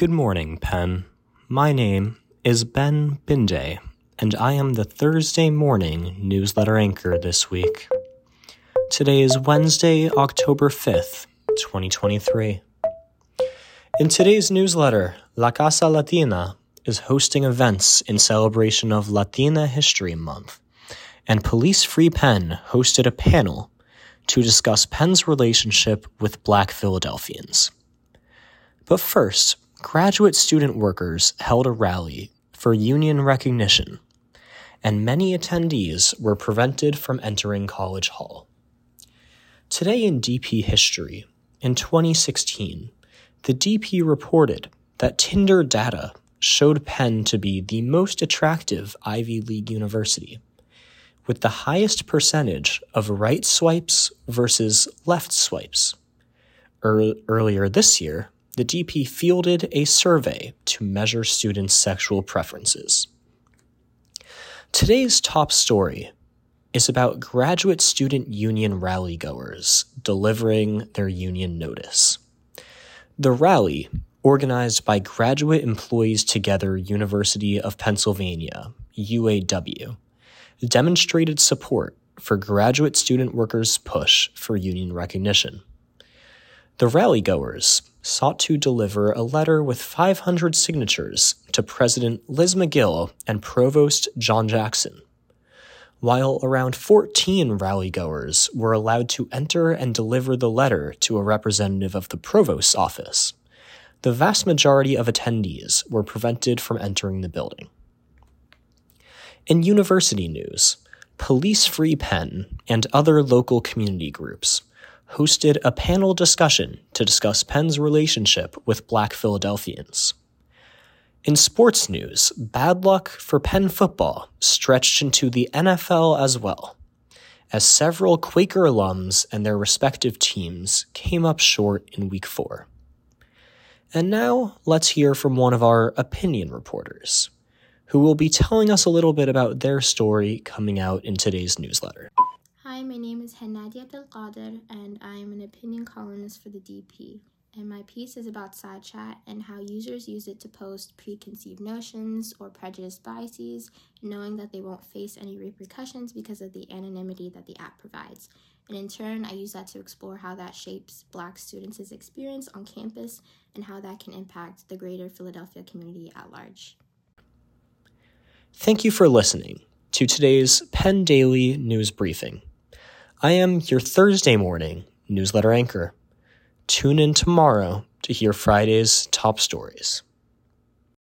Good morning, Penn. My name is Ben Binde, and I am the Thursday morning newsletter anchor this week. Today is Wednesday, October 5th, 2023. In today's newsletter, La Casa Latina is hosting events in celebration of Latina History Month, and Police Free Penn hosted a panel to discuss Penn's relationship with black Philadelphians. But first, graduate student workers held a rally for union recognition, and many attendees were prevented from entering College Hall. Today in DP history, in 2016, the DP reported that Tinder data showed Penn to be the most attractive Ivy League university, with the highest percentage of right swipes versus left swipes. Er- earlier this year, the DP fielded a survey to measure students' sexual preferences. Today's top story is about graduate student union rally goers delivering their union notice. The rally, organized by Graduate Employees Together University of Pennsylvania, UAW, demonstrated support for graduate student workers' push for union recognition. The rally goers sought to deliver a letter with 500 signatures to President Liz Magill and Provost John Jackson. While around 14 rally goers were allowed to enter and deliver the letter to a representative of the provost's office, the vast majority of attendees were prevented from entering the building. In university news, Police Free Penn and other local community groups hosted a panel discussion to discuss Penn's relationship with black Philadelphians. In sports news, bad luck for Penn football stretched into the NFL as well, as several Quaker alums and their respective teams came up short in week four. And now let's hear from one of our opinion reporters, who will be telling us a little bit about their story coming out in today's newsletter. Hi, my name is Hanadia Del Qadir, and I am an opinion columnist for the DP. And my piece is about SideChat and how users use it to post preconceived notions or prejudiced biases, knowing that they won't face any repercussions because of the anonymity that the app provides. And in turn, I use that to explore how that shapes Black students' experience on campus and how that can impact the greater Philadelphia community at large. Thank you for listening to today's Penn Daily News Briefing. I am your Thursday morning newsletter anchor. Tune in tomorrow to hear Friday's top stories.